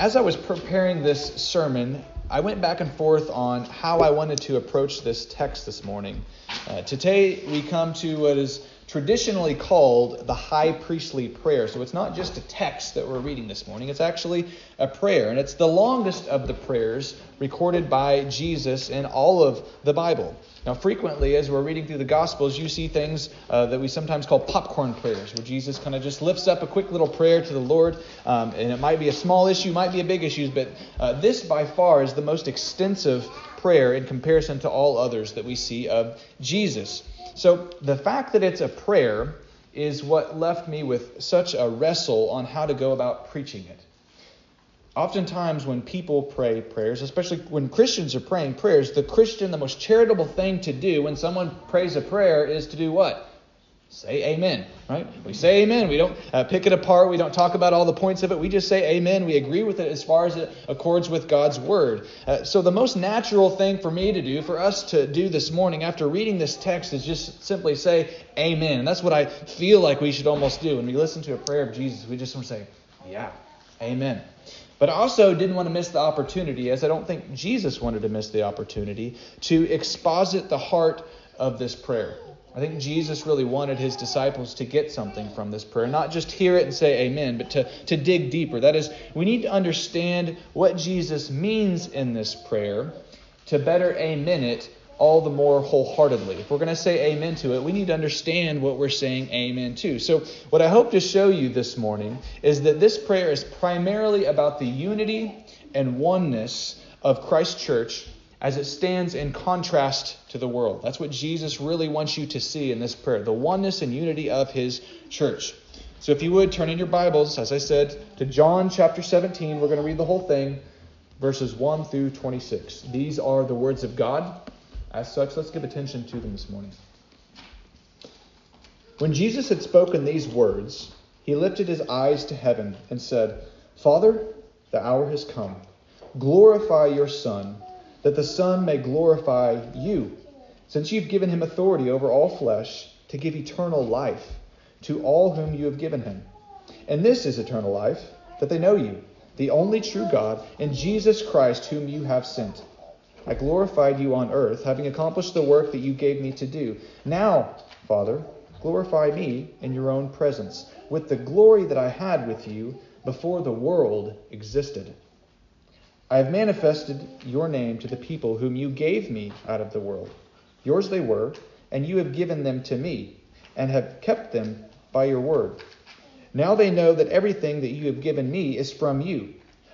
as I was preparing this sermon, I went back and forth on how I wanted to approach this text this morning. Uh, today, we come to what is traditionally called the high priestly prayer. So it's not just a text that we're reading this morning, it's actually a prayer. And it's the longest of the prayers recorded by Jesus in all of the Bible. Now, frequently, as we're reading through the Gospels, you see things uh, that we sometimes call popcorn prayers, where Jesus kind of just lifts up a quick little prayer to the Lord. Um, and it might be a small issue, might be a big issue, but uh, this by far is the most extensive prayer in comparison to all others that we see of Jesus. So the fact that it's a prayer is what left me with such a wrestle on how to go about preaching it. Oftentimes, when people pray prayers, especially when Christians are praying prayers, the Christian, the most charitable thing to do when someone prays a prayer is to do what? say amen, right? We say amen. We don't uh, pick it apart. We don't talk about all the points of it. We just say amen. We agree with it as far as it accords with God's word. Uh, so, the most natural thing for me to do, for us to do this morning after reading this text, is just simply say amen. And that's what I feel like we should almost do. When we listen to a prayer of Jesus, we just want to say, yeah, amen. But also didn't want to miss the opportunity, as I don't think Jesus wanted to miss the opportunity, to exposit the heart of this prayer. I think Jesus really wanted his disciples to get something from this prayer, not just hear it and say amen, but to, to dig deeper. That is, we need to understand what Jesus means in this prayer to better amen it all the more wholeheartedly. If we're going to say amen to it, we need to understand what we're saying amen to. So, what I hope to show you this morning is that this prayer is primarily about the unity and oneness of Christ's church as it stands in contrast to the world. That's what Jesus really wants you to see in this prayer the oneness and unity of his church. So, if you would turn in your Bibles, as I said, to John chapter 17, we're going to read the whole thing, verses 1 through 26. These are the words of God. As such, let's give attention to them this morning. When Jesus had spoken these words, he lifted his eyes to heaven and said, Father, the hour has come. Glorify your Son that the Son may glorify you, since you've given him authority over all flesh to give eternal life to all whom you have given him. And this is eternal life, that they know you, the only true God, and Jesus Christ, whom you have sent. I glorified you on earth, having accomplished the work that you gave me to do. Now, Father, glorify me in your own presence, with the glory that I had with you before the world existed. I have manifested your name to the people whom you gave me out of the world. Yours they were, and you have given them to me, and have kept them by your word. Now they know that everything that you have given me is from you.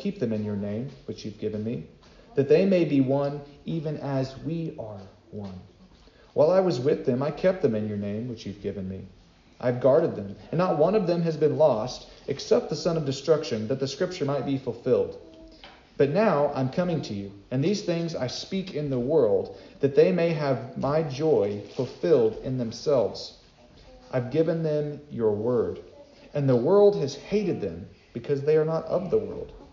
keep them in your name, which you've given me, that they may be one even as we are one. While I was with them, I kept them in your name, which you've given me. I've guarded them, and not one of them has been lost, except the son of destruction, that the scripture might be fulfilled. But now I'm coming to you, and these things I speak in the world, that they may have my joy fulfilled in themselves. I've given them your word, and the world has hated them because they are not of the world,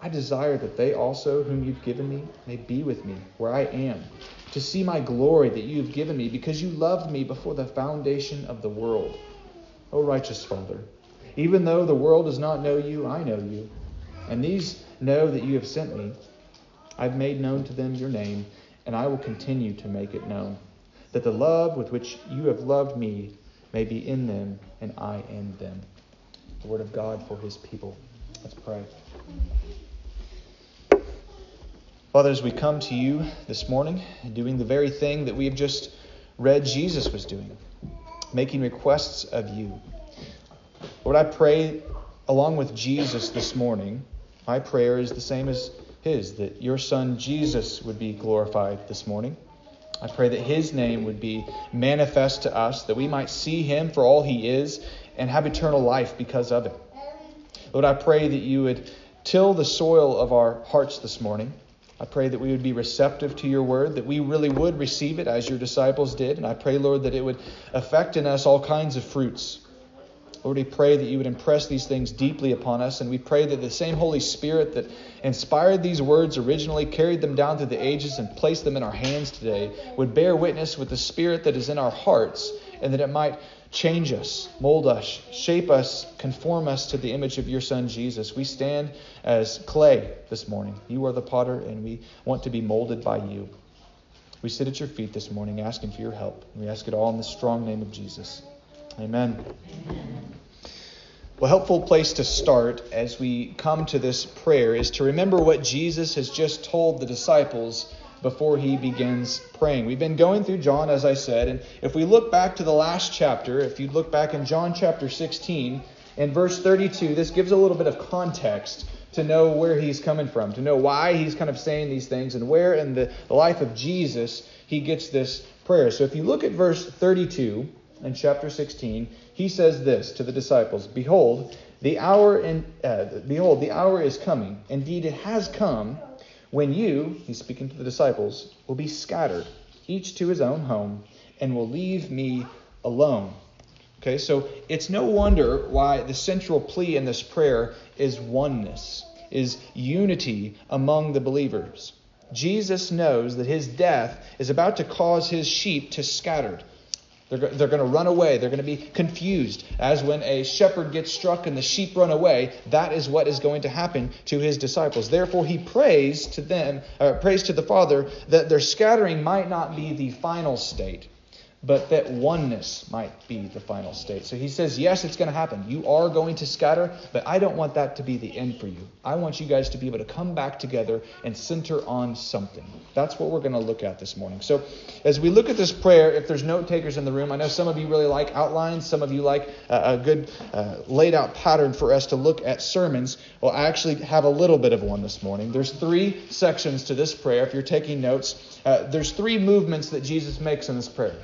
I desire that they also, whom you've given me, may be with me where I am, to see my glory that you have given me, because you loved me before the foundation of the world. O righteous Father, even though the world does not know you, I know you, and these know that you have sent me. I've made known to them your name, and I will continue to make it known, that the love with which you have loved me may be in them, and I in them. The word of God for his people. Let's pray. Father, as we come to you this morning, doing the very thing that we have just read Jesus was doing, making requests of you. Lord, I pray along with Jesus this morning, my prayer is the same as his, that your son Jesus would be glorified this morning. I pray that his name would be manifest to us, that we might see him for all he is and have eternal life because of it. Lord, I pray that you would till the soil of our hearts this morning. I pray that we would be receptive to your word, that we really would receive it as your disciples did. And I pray, Lord, that it would affect in us all kinds of fruits. Lord, we pray that you would impress these things deeply upon us. And we pray that the same Holy Spirit that inspired these words originally, carried them down through the ages, and placed them in our hands today, would bear witness with the Spirit that is in our hearts, and that it might change us, mold us, shape us, conform us to the image of your Son Jesus. We stand as clay this morning. You are the potter, and we want to be molded by you. We sit at your feet this morning asking for your help. We ask it all in the strong name of Jesus. Amen. Well, a helpful place to start as we come to this prayer is to remember what Jesus has just told the disciples before he begins praying. We've been going through John, as I said, and if we look back to the last chapter, if you look back in John chapter 16, in verse 32, this gives a little bit of context to know where he's coming from, to know why he's kind of saying these things, and where in the life of Jesus he gets this prayer. So if you look at verse 32 in chapter 16, he says this to the disciples Behold, the hour in, uh, behold, the hour is coming. Indeed, it has come when you, he's speaking to the disciples, will be scattered, each to his own home, and will leave me alone. Okay, so it's no wonder why the central plea in this prayer is oneness, is unity among the believers. Jesus knows that his death is about to cause his sheep to scatter. They're, they're going to run away. They're going to be confused. As when a shepherd gets struck and the sheep run away, that is what is going to happen to his disciples. Therefore, he prays to them, uh, prays to the Father that their scattering might not be the final state, but that oneness might be the final state. So he says, Yes, it's going to happen. You are going to scatter, but I don't want that to be the end for you. I want you guys to be able to come back together and center on something. That's what we're going to look at this morning. So as we look at this prayer, if there's note takers in the room, I know some of you really like outlines, some of you like a good uh, laid out pattern for us to look at sermons. Well, I actually have a little bit of one this morning. There's three sections to this prayer. If you're taking notes, uh, there's three movements that Jesus makes in this prayer.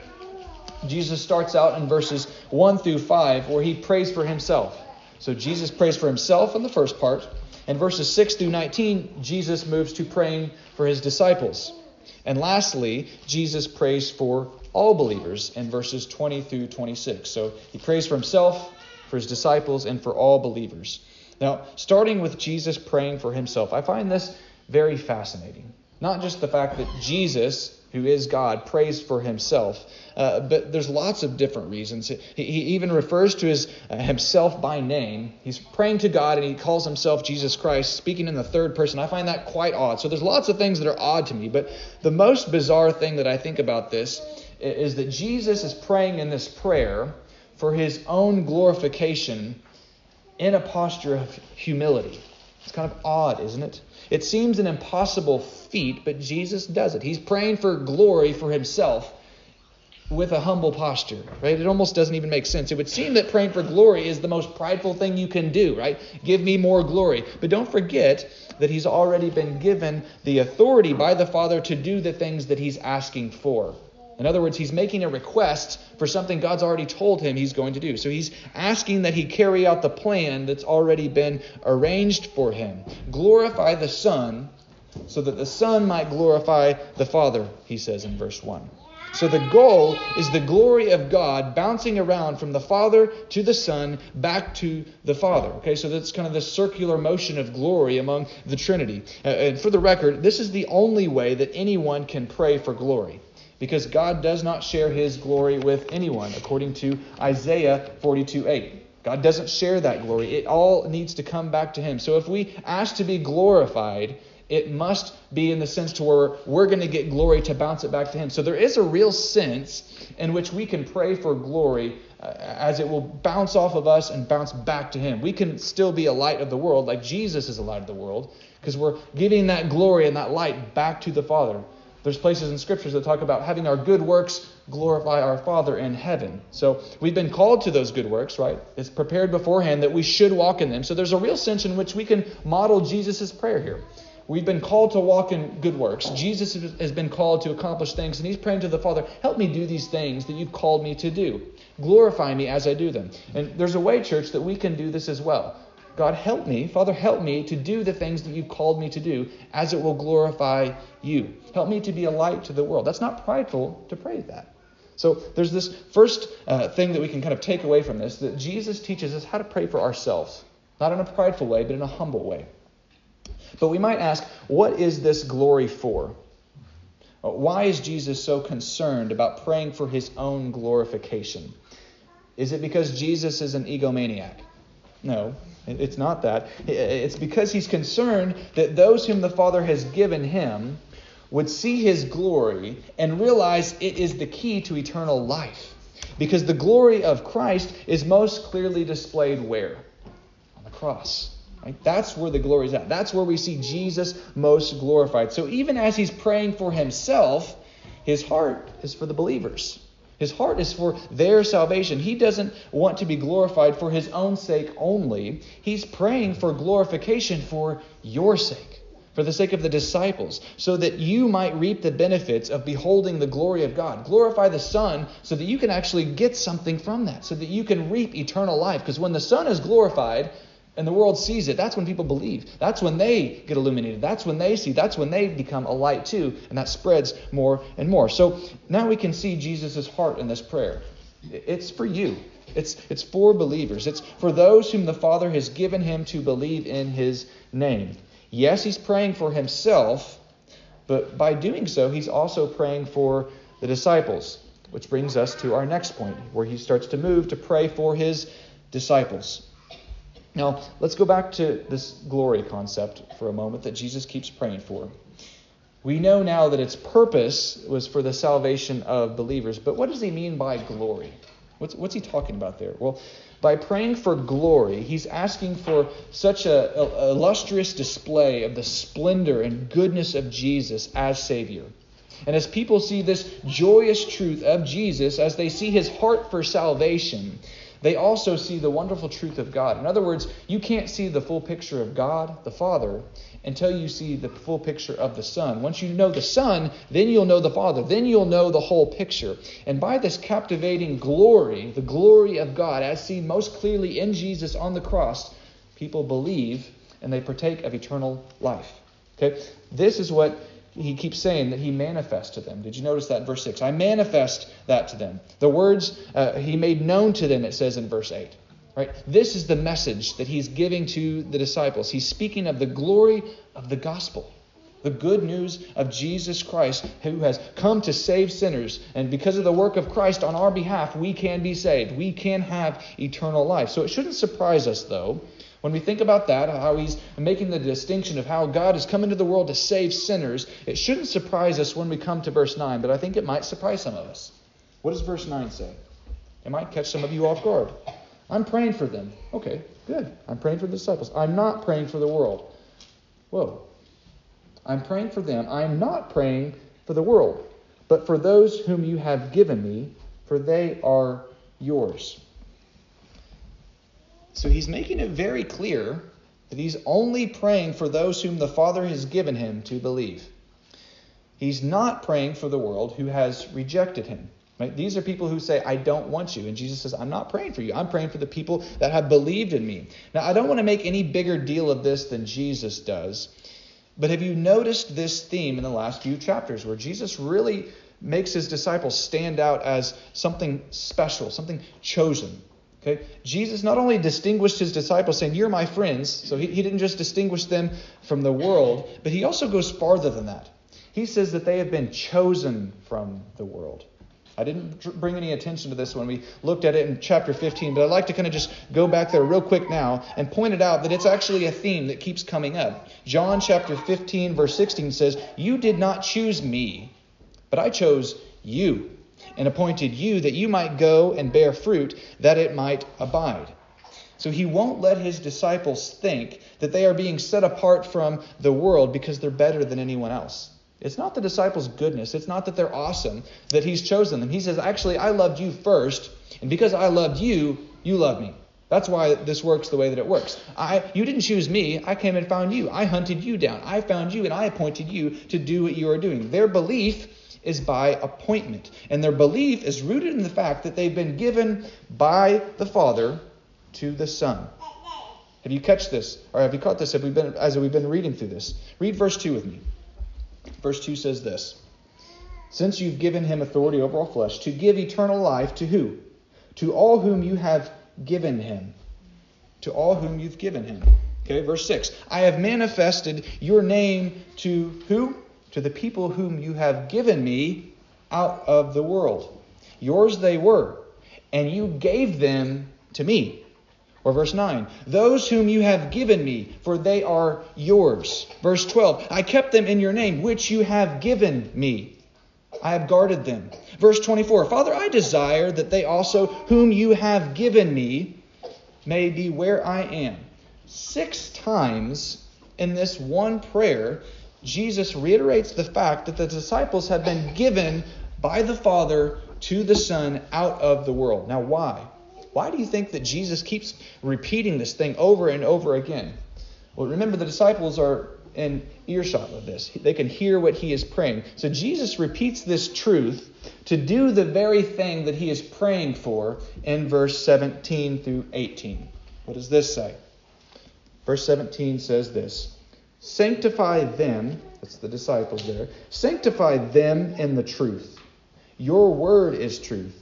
Jesus starts out in verses 1 through 5 where he prays for himself. So Jesus prays for himself in the first part. And verses 6 through 19, Jesus moves to praying for his disciples. And lastly, Jesus prays for all believers in verses 20 through 26. So he prays for himself, for his disciples, and for all believers. Now, starting with Jesus praying for himself, I find this very fascinating. Not just the fact that Jesus who is God, prays for himself. Uh, but there's lots of different reasons. He, he even refers to his, uh, himself by name. He's praying to God and he calls himself Jesus Christ, speaking in the third person. I find that quite odd. So there's lots of things that are odd to me. But the most bizarre thing that I think about this is that Jesus is praying in this prayer for his own glorification in a posture of humility. It's kind of odd, isn't it? It seems an impossible feat, but Jesus does it. He's praying for glory for himself with a humble posture, right? It almost doesn't even make sense. It would seem that praying for glory is the most prideful thing you can do, right? Give me more glory. But don't forget that he's already been given the authority by the Father to do the things that he's asking for. In other words, he's making a request for something God's already told him he's going to do. So he's asking that he carry out the plan that's already been arranged for him. Glorify the Son so that the Son might glorify the Father, he says in verse 1. So the goal is the glory of God bouncing around from the Father to the Son back to the Father. Okay, so that's kind of the circular motion of glory among the Trinity. Uh, and for the record, this is the only way that anyone can pray for glory. Because God does not share his glory with anyone, according to Isaiah 42 8. God doesn't share that glory. It all needs to come back to him. So if we ask to be glorified, it must be in the sense to where we're going to get glory to bounce it back to Him. So there is a real sense in which we can pray for glory uh, as it will bounce off of us and bounce back to Him. We can still be a light of the world, like Jesus is a light of the world, because we're giving that glory and that light back to the Father. There's places in scriptures that talk about having our good works glorify our Father in heaven. So we've been called to those good works, right? It's prepared beforehand that we should walk in them. So there's a real sense in which we can model Jesus' prayer here. We've been called to walk in good works. Jesus has been called to accomplish things, and he's praying to the Father, help me do these things that you've called me to do. Glorify me as I do them. And there's a way, church, that we can do this as well. God, help me, Father, help me to do the things that you've called me to do as it will glorify you. Help me to be a light to the world. That's not prideful to pray that. So there's this first uh, thing that we can kind of take away from this that Jesus teaches us how to pray for ourselves, not in a prideful way, but in a humble way. But we might ask, what is this glory for? Why is Jesus so concerned about praying for his own glorification? Is it because Jesus is an egomaniac? No, it's not that. It's because he's concerned that those whom the Father has given him would see his glory and realize it is the key to eternal life. Because the glory of Christ is most clearly displayed where? On the cross. Right? That's where the glory is at. That's where we see Jesus most glorified. So even as he's praying for himself, his heart is for the believers. His heart is for their salvation. He doesn't want to be glorified for his own sake only. He's praying for glorification for your sake, for the sake of the disciples, so that you might reap the benefits of beholding the glory of God. Glorify the Son so that you can actually get something from that, so that you can reap eternal life. Because when the Son is glorified, and the world sees it, that's when people believe. That's when they get illuminated. That's when they see. That's when they become a light too, and that spreads more and more. So now we can see Jesus' heart in this prayer. It's for you. It's, it's for believers. It's for those whom the Father has given him to believe in his name. Yes, he's praying for himself, but by doing so, he's also praying for the disciples, which brings us to our next point, where he starts to move to pray for his disciples. Now, let's go back to this glory concept for a moment that Jesus keeps praying for. We know now that its purpose was for the salvation of believers, but what does he mean by glory? What's, what's he talking about there? Well, by praying for glory, he's asking for such a, a illustrious display of the splendor and goodness of Jesus as Savior. And as people see this joyous truth of Jesus, as they see his heart for salvation, they also see the wonderful truth of God. In other words, you can't see the full picture of God, the Father, until you see the full picture of the Son. Once you know the Son, then you'll know the Father. Then you'll know the whole picture. And by this captivating glory, the glory of God, as seen most clearly in Jesus on the cross, people believe and they partake of eternal life. Okay? This is what he keeps saying that he manifests to them. Did you notice that in verse 6? I manifest that to them. The words uh, he made known to them, it says in verse 8. Right? This is the message that he's giving to the disciples. He's speaking of the glory of the gospel, the good news of Jesus Christ, who has come to save sinners. And because of the work of Christ on our behalf, we can be saved. We can have eternal life. So it shouldn't surprise us, though, when we think about that, how he's making the distinction of how God has come into the world to save sinners, it shouldn't surprise us when we come to verse 9, but I think it might surprise some of us. What does verse 9 say? It might catch some of you off guard. I'm praying for them. Okay, good. I'm praying for the disciples. I'm not praying for the world. Whoa. I'm praying for them. I'm not praying for the world, but for those whom you have given me, for they are yours. So he's making it very clear that he's only praying for those whom the Father has given him to believe. He's not praying for the world who has rejected him. Right? These are people who say, I don't want you. And Jesus says, I'm not praying for you. I'm praying for the people that have believed in me. Now, I don't want to make any bigger deal of this than Jesus does, But have you noticed this theme in the last few chapters where Jesus really makes his disciples stand out as something special, something chosen? Okay? Jesus not only distinguished his disciples, saying, You're my friends, so he, he didn't just distinguish them from the world, but he also goes farther than that. He says that they have been chosen from the world. I didn't bring any attention to this when we looked at it in chapter 15, but I'd like to kind of just go back there real quick now and point it out that it's actually a theme that keeps coming up. John chapter 15, verse 16 says, You did not choose me, but I chose you and appointed you that you might go and bear fruit, that it might abide. So he won't let his disciples think that they are being set apart from the world because they're better than anyone else. It's not the disciples' goodness. It's not that they're awesome that he's chosen them. He says, Actually, I loved you first, and because I loved you, you love me. That's why this works the way that it works. I, you didn't choose me. I came and found you. I hunted you down. I found you, and I appointed you to do what you are doing. Their belief is by appointment, and their belief is rooted in the fact that they've been given by the Father to the Son. Have you catch this, or have you caught this? Have we been as we've been reading through this? Read verse two with me. Verse 2 says this Since you've given him authority over all flesh, to give eternal life to who? To all whom you have given him. To all whom you've given him. Okay, verse 6 I have manifested your name to who? To the people whom you have given me out of the world. Yours they were, and you gave them to me or verse 9, those whom you have given me, for they are yours. Verse 12, I kept them in your name, which you have given me. I have guarded them. Verse 24, Father, I desire that they also, whom you have given me, may be where I am. Six times in this one prayer, Jesus reiterates the fact that the disciples have been given by the Father to the Son out of the world. Now, why? Why do you think that Jesus keeps repeating this thing over and over again? Well, remember, the disciples are in earshot of this. They can hear what he is praying. So Jesus repeats this truth to do the very thing that he is praying for in verse 17 through 18. What does this say? Verse 17 says this Sanctify them, that's the disciples there, sanctify them in the truth. Your word is truth.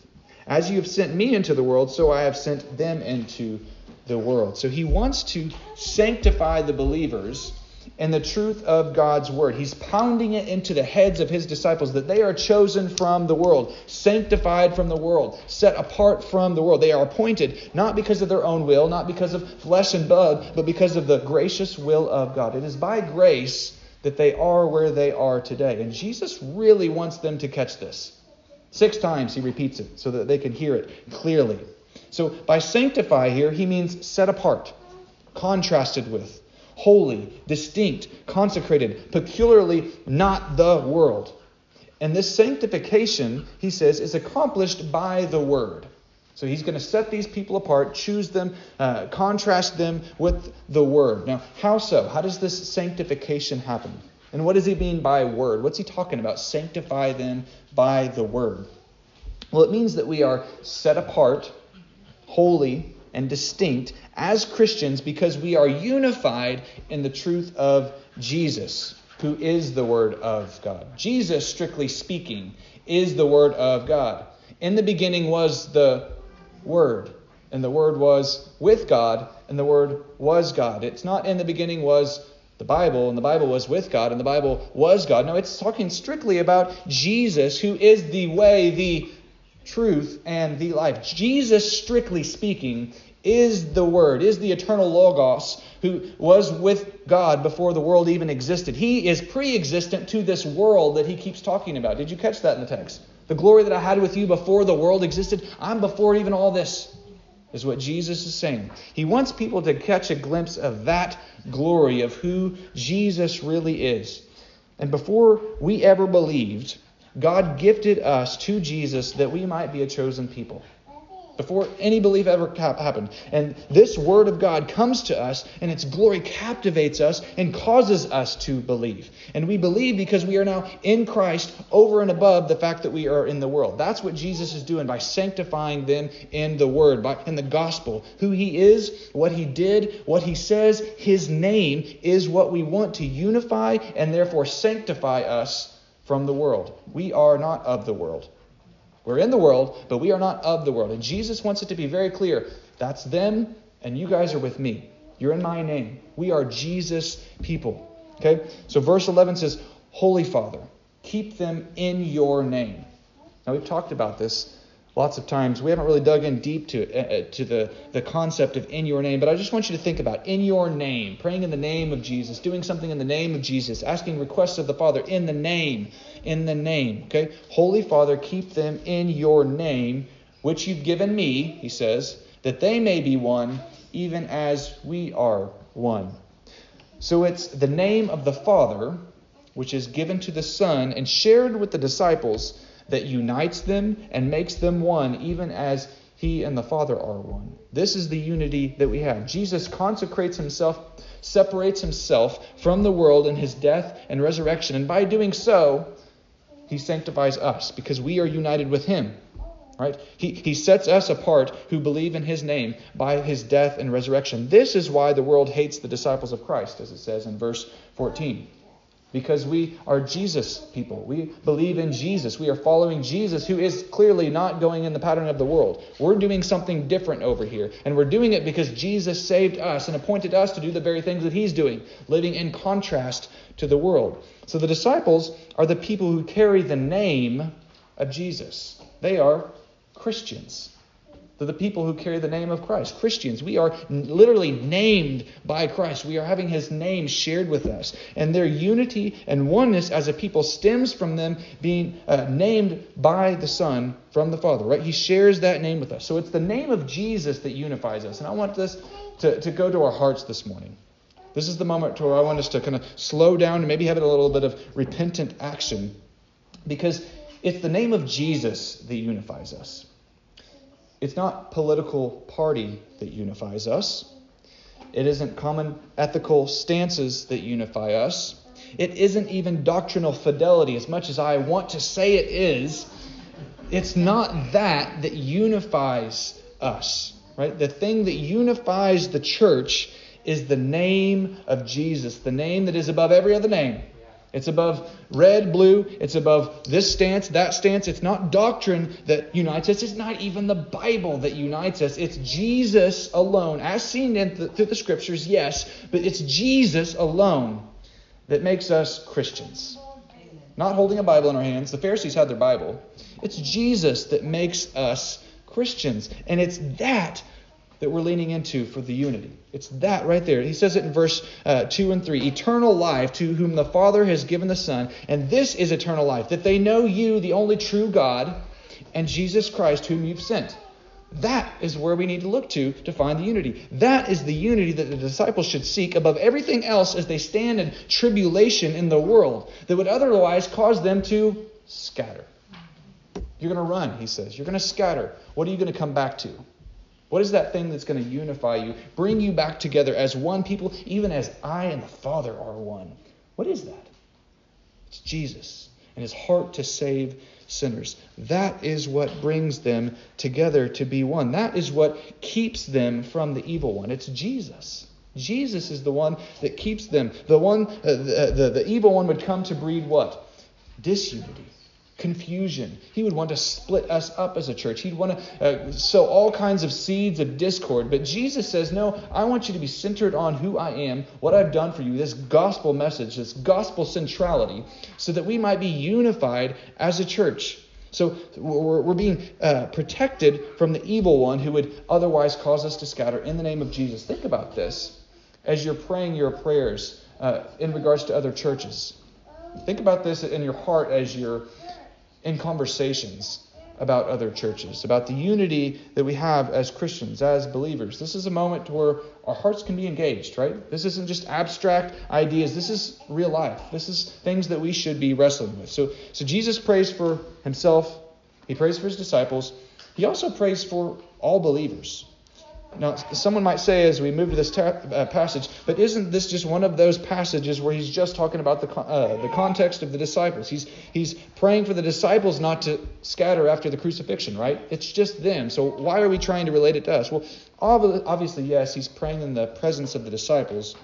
As you have sent me into the world, so I have sent them into the world. So he wants to sanctify the believers in the truth of God's word. He's pounding it into the heads of his disciples that they are chosen from the world, sanctified from the world, set apart from the world. They are appointed not because of their own will, not because of flesh and blood, but because of the gracious will of God. It is by grace that they are where they are today. And Jesus really wants them to catch this. Six times he repeats it so that they can hear it clearly. So by sanctify here, he means set apart, contrasted with, holy, distinct, consecrated, peculiarly not the world. And this sanctification, he says, is accomplished by the word. So he's going to set these people apart, choose them, uh, contrast them with the word. Now, how so? How does this sanctification happen? And what does he mean by word? What's he talking about? Sanctify them by the word. Well, it means that we are set apart, holy, and distinct as Christians because we are unified in the truth of Jesus, who is the Word of God. Jesus, strictly speaking, is the Word of God. In the beginning was the Word, and the Word was with God, and the Word was God. It's not in the beginning was the Bible, and the Bible was with God, and the Bible was God. No, it's talking strictly about Jesus, who is the way, the truth, and the life. Jesus, strictly speaking, is the Word, is the eternal Logos, who was with God before the world even existed. He is pre existent to this world that he keeps talking about. Did you catch that in the text? The glory that I had with you before the world existed, I'm before even all this is what Jesus is saying. He wants people to catch a glimpse of that glory of who Jesus really is. And before we ever believed, God gifted us to Jesus that we might be a chosen people. before any belief ever happened. And this word of God comes to us, and its glory captivates us and causes us to believe. And we believe because we are now in Christ over and above the fact that we are in the world. That's what Jesus is doing by sanctifying them in the word, by in the gospel. Who he is, what he did, what he says, his name is what we want to unify and therefore sanctify us from the world. We are not of the world. We're in the world, but we are not of the world. And Jesus wants it to be very clear that's them, and you guys are with me. You're in my name. We are Jesus people. Okay? So verse 11 says, Holy Father, keep them in your name. Now, we've talked about this lots of times. We haven't really dug in deep to uh, uh, to the, the concept of in your name, but I just want you to think about in your name, praying in the name of Jesus, doing something in the name of Jesus, asking requests of the Father in the name, in the name. Okay? Holy Father, keep them in your name, which you've given me, he says, that they may be one, even as we are one. So it's the name of the Father, which is given to the Son and shared with the disciples that unites them and makes them one, even as he and the Father are one. This is the unity that we have. Jesus consecrates himself, separates himself from the world in his death and resurrection, and by doing so, he sanctifies us because we are united with him. Right? He, he sets us apart who believe in his name by his death and resurrection. This is why the world hates the disciples of Christ, as it says in verse 14 because we are Jesus people. We believe in Jesus. We are following Jesus, who is clearly not going in the pattern of the world. We're doing something different over here. And we're doing it because Jesus saved us and appointed us to do the very things that he's doing, living in contrast to the world. So the disciples are the people who carry the name of Jesus, they are Christians. They're the people who carry the name of Christ. Christians, we are literally named by Christ. We are having his name shared with us. And their unity and oneness as a people stems from them being uh, named by the Son from the Father, right? He shares that name with us. So it's the name of Jesus that unifies us. And I want this to, to go to our hearts this morning. This is the moment where I want us to kind of slow down and maybe have a little bit of repentant action because it's the name of Jesus that unifies us. It's not political party that unifies us. It isn't common ethical stances that unify us. It isn't even doctrinal fidelity, as much as I want to say it is. It's not that that unifies us, right? The thing that unifies the church is the name of Jesus, the name that is above every other name. It's above red, blue. It's above this stance, that stance. It's not doctrine that unites us. It's not even the Bible that unites us. It's Jesus alone, as seen the, through the scriptures, yes, but it's Jesus alone that makes us Christians. Not holding a Bible in our hands. The Pharisees had their Bible. It's Jesus that makes us Christians. And it's that that we're leaning into for the unity. It's that right there. He says it in verse uh, 2 and 3 Eternal life to whom the Father has given the Son, and this is eternal life, that they know you, the only true God, and Jesus Christ, whom you've sent. That is where we need to look to to find the unity. That is the unity that the disciples should seek above everything else as they stand in tribulation in the world that would otherwise cause them to scatter. You're going to run, he says. You're going to scatter. What are you going to come back to? What is that thing that's going to unify you, bring you back together as one people, even as I and the Father are one? What is that? It's Jesus and his heart to save sinners. That is what brings them together to be one. That is what keeps them from the evil one. It's Jesus. Jesus is the one that keeps them. The one, uh, the, the, the evil one would come to breed what? Disunity confusion. He would want to split us up as a church. He'd want to uh, sow all kinds of seeds of discord. But Jesus says, No, I want you to be centered on who I am, what I've done for you, this gospel message, this gospel centrality, so that we might be unified as a church. So we're, we're being uh, protected from the evil one who would otherwise cause us to scatter in the name of Jesus. Think about this as you're praying your prayers uh, in regards to other churches. Think about this in your heart as you're in conversations about other churches, about the unity that we have as Christians, as believers. This is a moment where our hearts can be engaged, right? This isn't just abstract ideas. This is real life. This is things that we should be wrestling with. So, so Jesus prays for himself. He prays for his disciples. he also prays for all believers. Now, someone might say as we move to this uh, passage, but isn't this just one of those passages where he's just talking about the, uh, the context of the disciples? He's, he's praying for the disciples not to scatter after the crucifixion, right? It's just them. So why are we trying to relate it to us? Well, obviously, yes, he's praying in the presence of the disciples.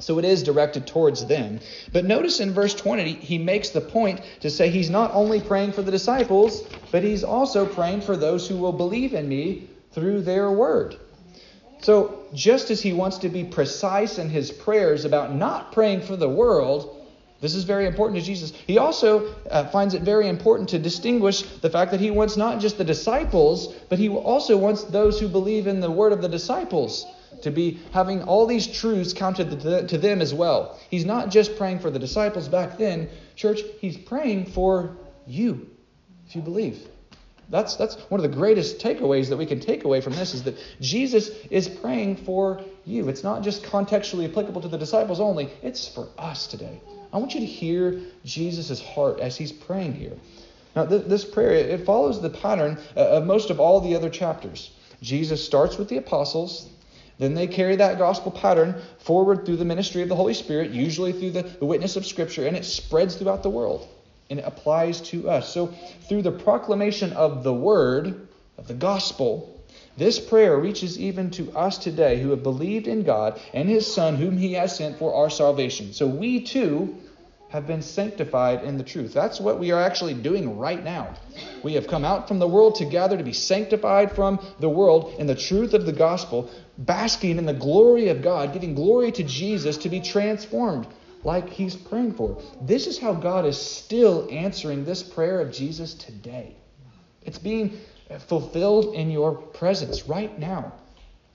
So it is directed towards them. But notice in verse 20, he makes the point to say he's not only praying for the disciples, but he's also praying for those who will believe in me through their word. So, just as he wants to be precise in his prayers about not praying for the world, this is very important to Jesus. He also uh, finds it very important to distinguish the fact that he wants not just the disciples, but he also wants those who believe in the word of the disciples to be having all these truths counted to them as well. He's not just praying for the disciples back then, church, he's praying for you, if you believe. That's, that's one of the greatest takeaways that we can take away from this is that Jesus is praying for you. It's not just contextually applicable to the disciples only, it's for us today. I want you to hear Jesus' heart as he's praying here. Now, th- this prayer, it follows the pattern uh, of most of all the other chapters. Jesus starts with the apostles, then they carry that gospel pattern forward through the ministry of the Holy Spirit, usually through the, the witness of Scripture, and it spreads throughout the world and it applies to us. So, through the proclamation of the word, of the gospel, this prayer reaches even to us today who have believed in God and his Son, whom he has sent for our salvation. So, we too have been sanctified in the truth. That's what we are actually doing right now. We have come out from the world together to be sanctified from the world in the truth of the gospel, basking in the glory of God, giving glory to Jesus to be transformed like he's praying for. This is how God is still answering this prayer of Jesus today. It's being fulfilled in your presence right now.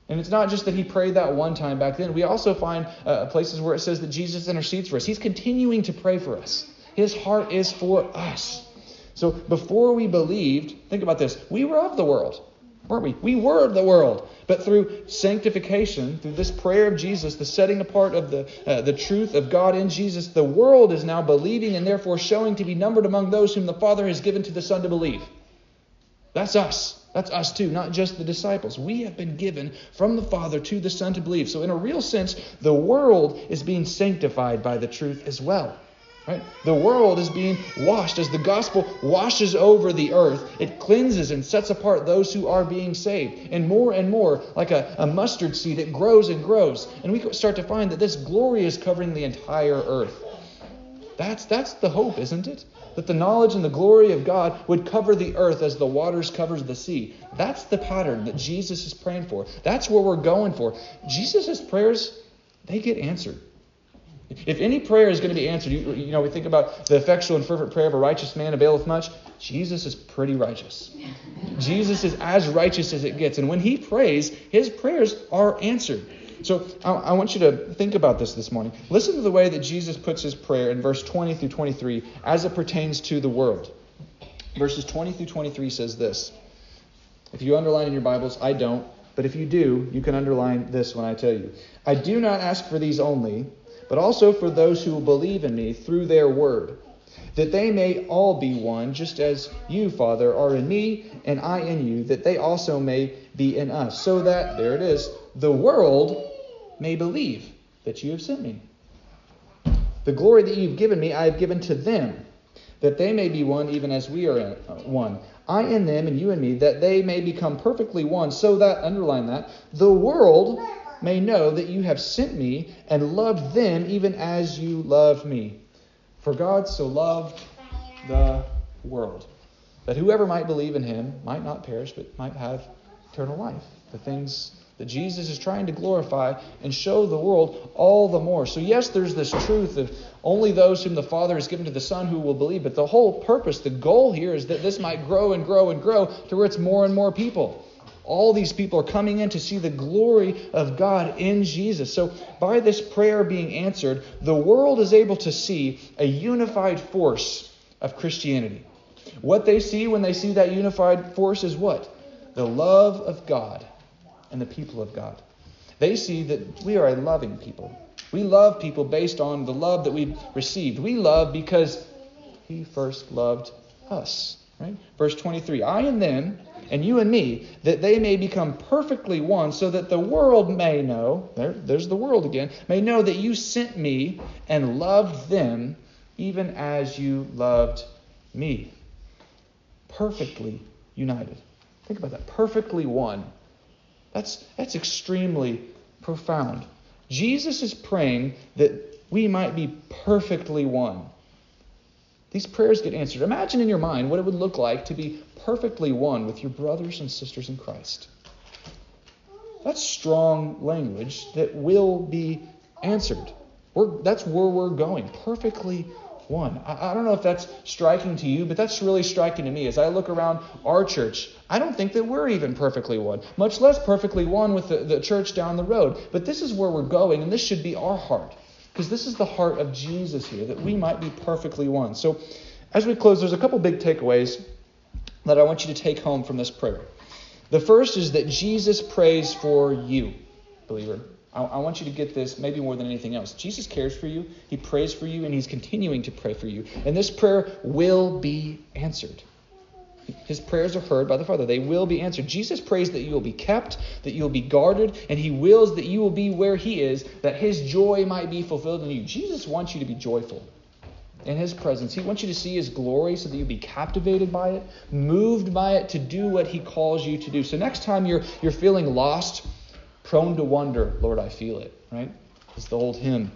And it's not just that he prayed that one time back then. We also find uh, places where it says that Jesus intercedes for us. He's continuing to pray for us. His heart is for us. So before we believed, think about this. We were of the world weren't we? We were the world. But through sanctification, through this prayer of Jesus, the setting apart of the, uh, the truth of God in Jesus, the world is now believing and therefore showing to be numbered among those whom the Father has given to the Son to believe. That's us. That's us too, not just the disciples. We have been given from the Father to the Son to believe. So, in a real sense, the world is being sanctified by the truth as well. Right? The world is being washed. As the gospel washes over the earth, it cleanses and sets apart those who are being saved. And more and more, like a, a mustard seed, it grows and grows. And we start to find that this glory is covering the entire earth. That's, that's the hope, isn't it? That the knowledge and the glory of God would cover the earth as the waters covers the sea. That's the pattern that Jesus is praying for. That's where we're going for. Jesus' prayers, they get answered. If any prayer is going to be answered, you, you, know, we think about the effectual and fervent prayer of a righteous man availeth much. Jesus is pretty righteous. Jesus is as righteous as it gets. And when he prays, his prayers are answered. So I, I want you to think about this this morning. Listen to the way that Jesus puts his prayer in verse 20 through 23 as it pertains to the world. Verses 20 through 23 says this. If you underline in your Bibles, I don't. But if you do, you can underline this when I tell you. I do not ask for these only but also for those who will believe in me through their word, that they may all be one, just as you, Father, are in me and I in you, that they also may be in us, so that, there it is, the world may believe that you have sent me. The glory that you've given me, I have given to them, that they may be one even as we are uh, one. I in them and you in me, that they may become perfectly one, so that, underline that, the world may know that you have sent me and loved them even as you love me. For God so loved the world that whoever might believe in him might not perish but might have eternal life. The things that Jesus is trying to glorify and show the world all the more. So, yes, there's this truth of only those whom the Father has given to the Son who will believe, but the whole purpose, the goal here is that this might grow and grow and grow to where it's more and more people. All these people are coming in to see the glory of God in Jesus. So, by this prayer being answered, the world is able to see a unified force of Christianity. What they see when they see that unified force is what? The love of God and the people of God. They see that we are a loving people. We love people based on the love that we've received. We love because He first loved us. Right? Verse 23 I and them and you and me, that they may become perfectly one, so that the world may know, there, there's the world again, may know that you sent me and loved them even as you loved me. Perfectly united. Think about that. Perfectly one. That's, that's extremely profound. Jesus is praying that we might be perfectly one. These prayers get answered. Imagine in your mind what it would look like to be perfectly one with your brothers and sisters in Christ. That's strong language that will be answered. We're, that's where we're going. Perfectly one. I, I, don't know if that's striking to you, but that's really striking to me. As I look around our church, I don't think that we're even perfectly one, much less perfectly one with the, the church down the road. But this is where we're going, and this should be our heart. Because this is the heart of Jesus here, that we might be perfectly one. So, as we close, there's a couple big takeaways that I want you to take home from this prayer. The first is that Jesus prays for you, believer. I, I want you to get this maybe more than anything else. Jesus cares for you, He prays for you, and He's continuing to pray for you. And this prayer will be answered. His prayers are heard by the Father. They will be answered. Jesus prays that you will be kept, that you will be guarded, and He wills that you will be where He is, that His joy might be fulfilled in you. Jesus wants you to be joyful in His presence. He wants you to see His glory so that you'll be captivated by it, moved by it to do what He calls you to do. So next time you're, you're feeling lost, prone to wonder, Lord, I feel it, right? It's the old hymn.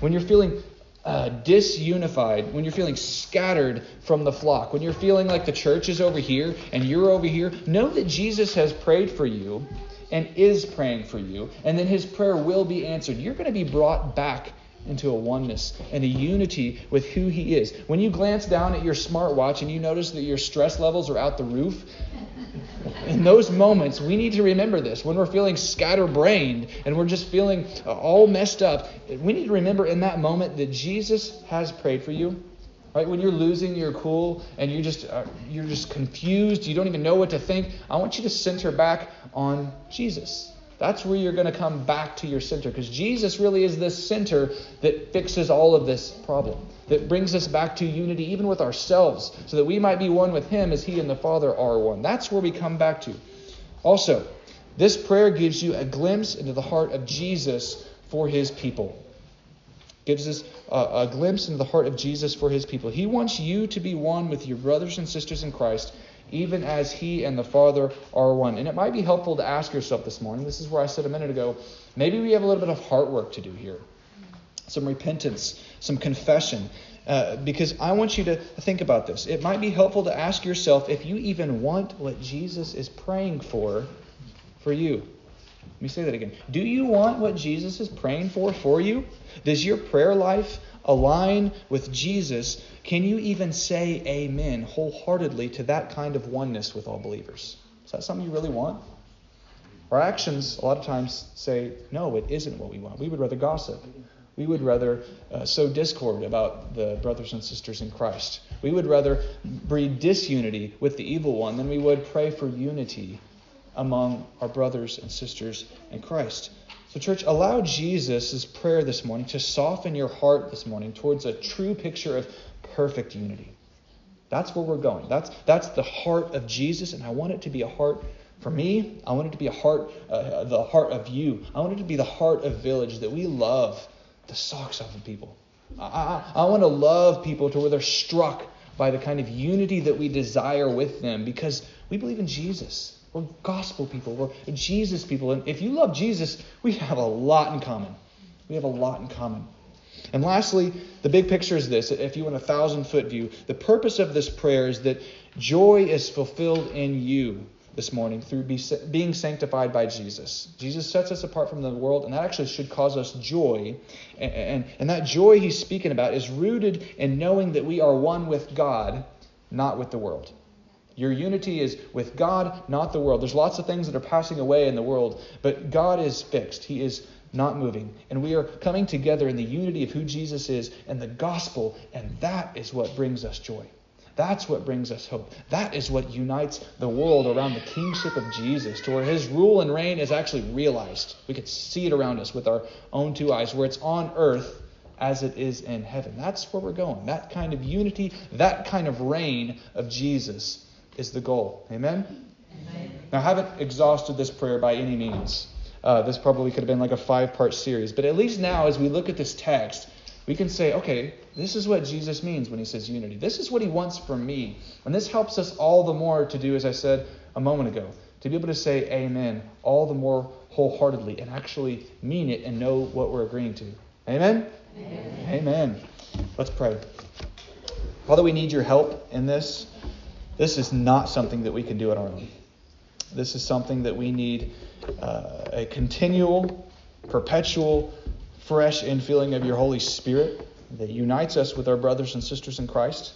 When you're feeling uh, disunified, when you're feeling scattered from the flock, when you're feeling like the church is over here and you're over here, know that Jesus has prayed for you and is praying for you, and then his prayer will be answered. You're going to be brought back into a oneness and a unity with who he is. When you glance down at your smartwatch and you notice that your stress levels are out the roof, in those moments, we need to remember this. When we're feeling scatterbrained and we're just feeling all messed up, we need to remember in that moment that Jesus has prayed for you. Right? When you're losing your cool and you just uh, you're just confused, you don't even know what to think. I want you to center back on Jesus. That's where you're going to come back to your center because Jesus really is this center that fixes all of this problem, that brings us back to unity even with ourselves so that we might be one with Him as He and the Father are one. That's where we come back to. Also, this prayer gives you a glimpse into the heart of Jesus for His people. Gives us a, a glimpse into the heart of Jesus for His people. He wants you to be one with your brothers and sisters in Christ even as he and the Father are one. And it might be helpful to ask yourself this morning this is where I said a minute ago maybe we have a little bit of heart work to do here, some repentance, some confession. Uh, because I want you to think about this. It might be helpful to ask yourself if you even want what Jesus is praying for for you. Let me say that again. Do you want what Jesus is praying for for you? Does your prayer life align with Jesus, can you even say amen wholeheartedly to that kind of oneness with all believers? Is that something you really want? Our actions, a lot of times, say, no, it isn't what we want. We would rather gossip. We would rather uh, sow discord about the brothers and sisters in Christ. We would rather breed disunity with the evil one than we would pray for unity among our brothers and sisters in Christ. So, church, allow Jesus' prayer this morning to soften your heart this morning towards a true picture of perfect unity. That's where we're going. That's, that's the heart of Jesus, and I want it to be a heart for me. I want it to be a heart, uh, the heart of you. I want it to be the heart of Village that we love the socks off of people. I, I, I want to love people to where they're struck by the kind of unity that we desire with them because we believe in Jesus. We're gospel people. We're Jesus people. And if you love Jesus, we have a lot in common. We have a lot in common. And lastly, the big picture is this if you want a thousand foot view, the purpose of this prayer is that joy is fulfilled in you this morning through being sanctified by Jesus. Jesus sets us apart from the world, and that actually should cause us joy. And, and, and that joy he's speaking about is rooted in knowing that we are one with God, not with the world. Your unity is with God, not the world. There's lots of things that are passing away in the world, but God is fixed. He is not moving. And we are coming together in the unity of who Jesus is and the gospel, and that is what brings us joy. That's what brings us hope. That is what unites the world around the kingship of Jesus, to where his rule and reign is actually realized. We could see it around us with our own two eyes, where it's on earth as it is in heaven. That's where we're going. That kind of unity, that kind of reign of Jesus is the goal. Amen? Now, I haven't exhausted this prayer by any means. Uh, this probably could have been like a five part series. But at least now, as we look at this text, we can say, okay, this is what Jesus means when he says unity. This is what he wants from me. And this helps us all the more to do, as I said a moment ago, to be able to say amen all the more wholeheartedly and actually mean it and know what we're agreeing to. Amen? Amen. amen. Let's pray. Father, we need your help in this. This is not something that we can do on our own. This is something that we need uh, a continual, perpetual, fresh infilling of your Holy Spirit that unites us with our brothers and sisters in Christ.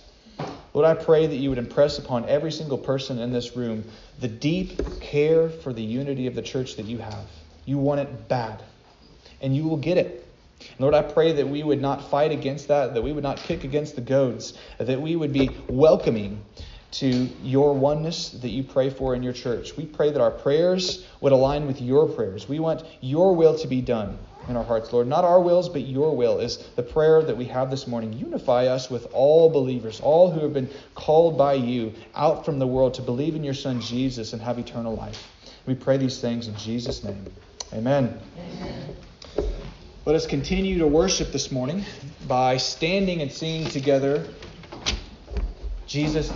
Lord, I pray that you would impress upon every single person in this room the deep care for the unity of the church that you have. You want it bad, and you will get it. Lord, I pray that we would not fight against that, that we would not kick against the goads, that we would be welcoming to your oneness that you pray for in your church. We pray that our prayers would align with your prayers. We want your will to be done in our hearts, Lord. Not our wills, but your will is the prayer that we have this morning. Unify us with all believers, all who have been called by you out from the world to believe in your Son Jesus and have eternal life. We pray these things in Jesus' name. Amen. Let us continue to worship this morning by standing and singing together Jesus.